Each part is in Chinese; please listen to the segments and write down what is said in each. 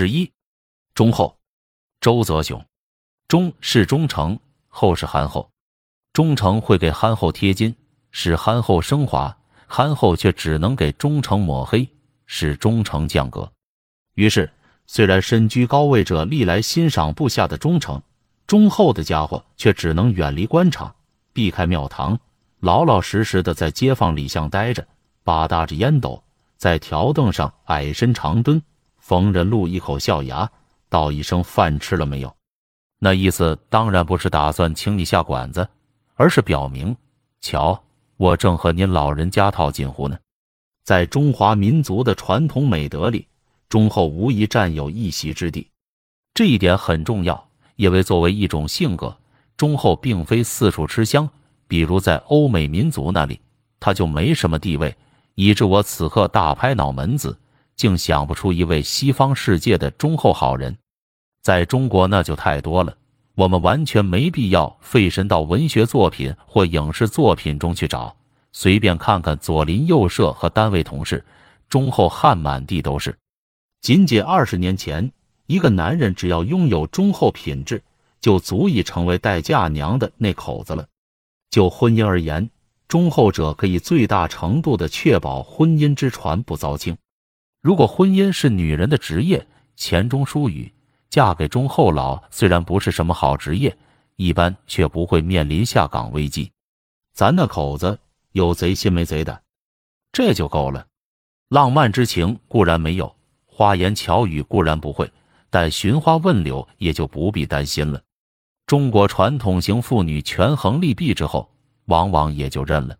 十一，忠厚。周泽雄，忠是忠诚，厚是憨厚。忠诚会给憨厚贴金，使憨厚升华；憨厚却只能给忠诚抹黑，使忠诚降格。于是，虽然身居高位者历来欣赏部下的忠诚，忠厚的家伙却只能远离官场，避开庙堂，老老实实的在街坊里巷待着，吧嗒着烟斗，在条凳上矮身长蹲。逢人露一口笑牙，道一声饭吃了没有？那意思当然不是打算请你下馆子，而是表明，瞧，我正和您老人家套近乎呢。在中华民族的传统美德里，忠厚无疑占有一席之地。这一点很重要，因为作为一种性格，忠厚并非四处吃香。比如在欧美民族那里，他就没什么地位，以致我此刻大拍脑门子。竟想不出一位西方世界的忠厚好人，在中国那就太多了。我们完全没必要费神到文学作品或影视作品中去找，随便看看左邻右舍和单位同事，忠厚汉满地都是。仅仅二十年前，一个男人只要拥有忠厚品质，就足以成为待嫁娘的那口子了。就婚姻而言，忠厚者可以最大程度的确保婚姻之船不遭倾。如果婚姻是女人的职业，钱钟书语，嫁给忠厚老虽然不是什么好职业，一般却不会面临下岗危机。咱那口子有贼心没贼胆，这就够了。浪漫之情固然没有，花言巧语固然不会，但寻花问柳也就不必担心了。中国传统型妇女权衡利弊之后，往往也就认了。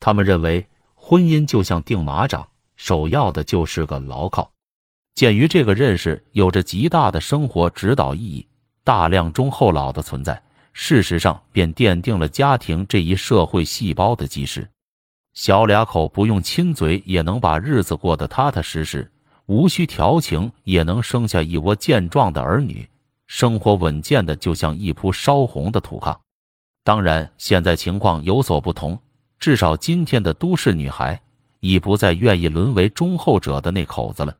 他们认为婚姻就像钉马掌。首要的就是个牢靠。鉴于这个认识有着极大的生活指导意义，大量忠厚老的存在，事实上便奠定了家庭这一社会细胞的基石。小俩口不用亲嘴也能把日子过得踏踏实实，无需调情也能生下一窝健壮的儿女，生活稳健的就像一铺烧红的土炕。当然，现在情况有所不同，至少今天的都市女孩。已不再愿意沦为忠厚者的那口子了。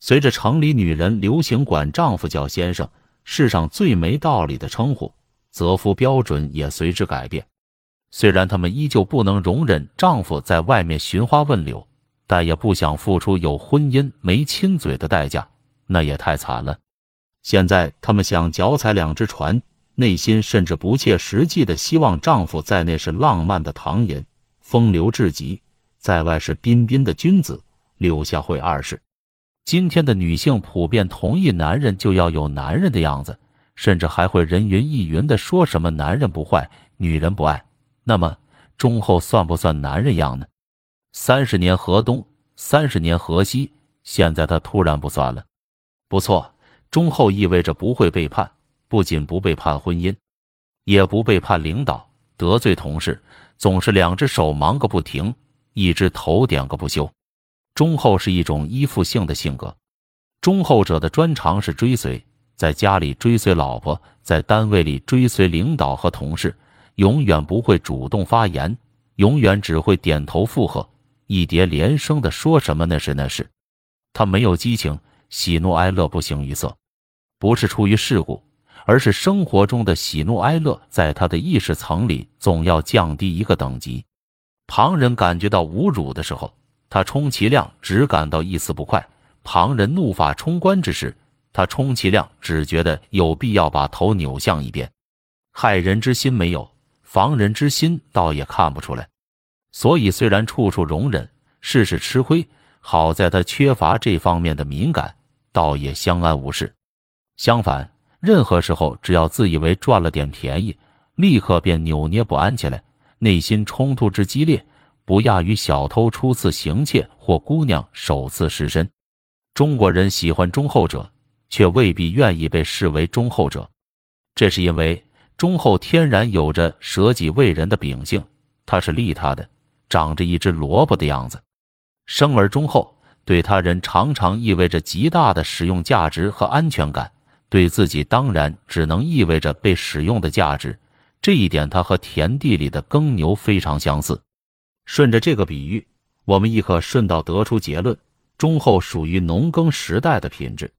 随着城里女人流行管丈夫叫先生，世上最没道理的称呼“择夫标准”也随之改变。虽然他们依旧不能容忍丈夫在外面寻花问柳，但也不想付出有婚姻没亲嘴的代价，那也太惨了。现在他们想脚踩两只船，内心甚至不切实际的希望丈夫在那是浪漫的唐寅，风流至极。在外是彬彬的君子，柳下惠二世。今天的女性普遍同意男人就要有男人的样子，甚至还会人云亦云的说什么男人不坏，女人不爱。那么忠厚算不算男人样呢？三十年河东，三十年河西，现在他突然不算了。不错，忠厚意味着不会背叛，不仅不背叛婚姻，也不背叛领导，得罪同事，总是两只手忙个不停。一只头点个不休，忠厚是一种依附性的性格。忠厚者的专长是追随，在家里追随老婆，在单位里追随领导和同事，永远不会主动发言，永远只会点头附和，一叠连声的说什么那是那是。他没有激情，喜怒哀乐不形于色，不是出于事故，而是生活中的喜怒哀乐在他的意识层里总要降低一个等级。旁人感觉到侮辱的时候，他充其量只感到一丝不快；旁人怒发冲冠之时，他充其量只觉得有必要把头扭向一边。害人之心没有，防人之心倒也看不出来。所以虽然处处容忍，事事吃亏，好在他缺乏这方面的敏感，倒也相安无事。相反，任何时候只要自以为赚了点便宜，立刻便扭捏不安起来。内心冲突之激烈，不亚于小偷初次行窃或姑娘首次失身。中国人喜欢忠厚者，却未必愿意被视为忠厚者。这是因为忠厚天然有着舍己为人的秉性，他是利他的，长着一只萝卜的样子。生而忠厚，对他人常常意味着极大的使用价值和安全感，对自己当然只能意味着被使用的价值。这一点，它和田地里的耕牛非常相似。顺着这个比喻，我们亦可顺道得出结论：忠厚属于农耕时代的品质。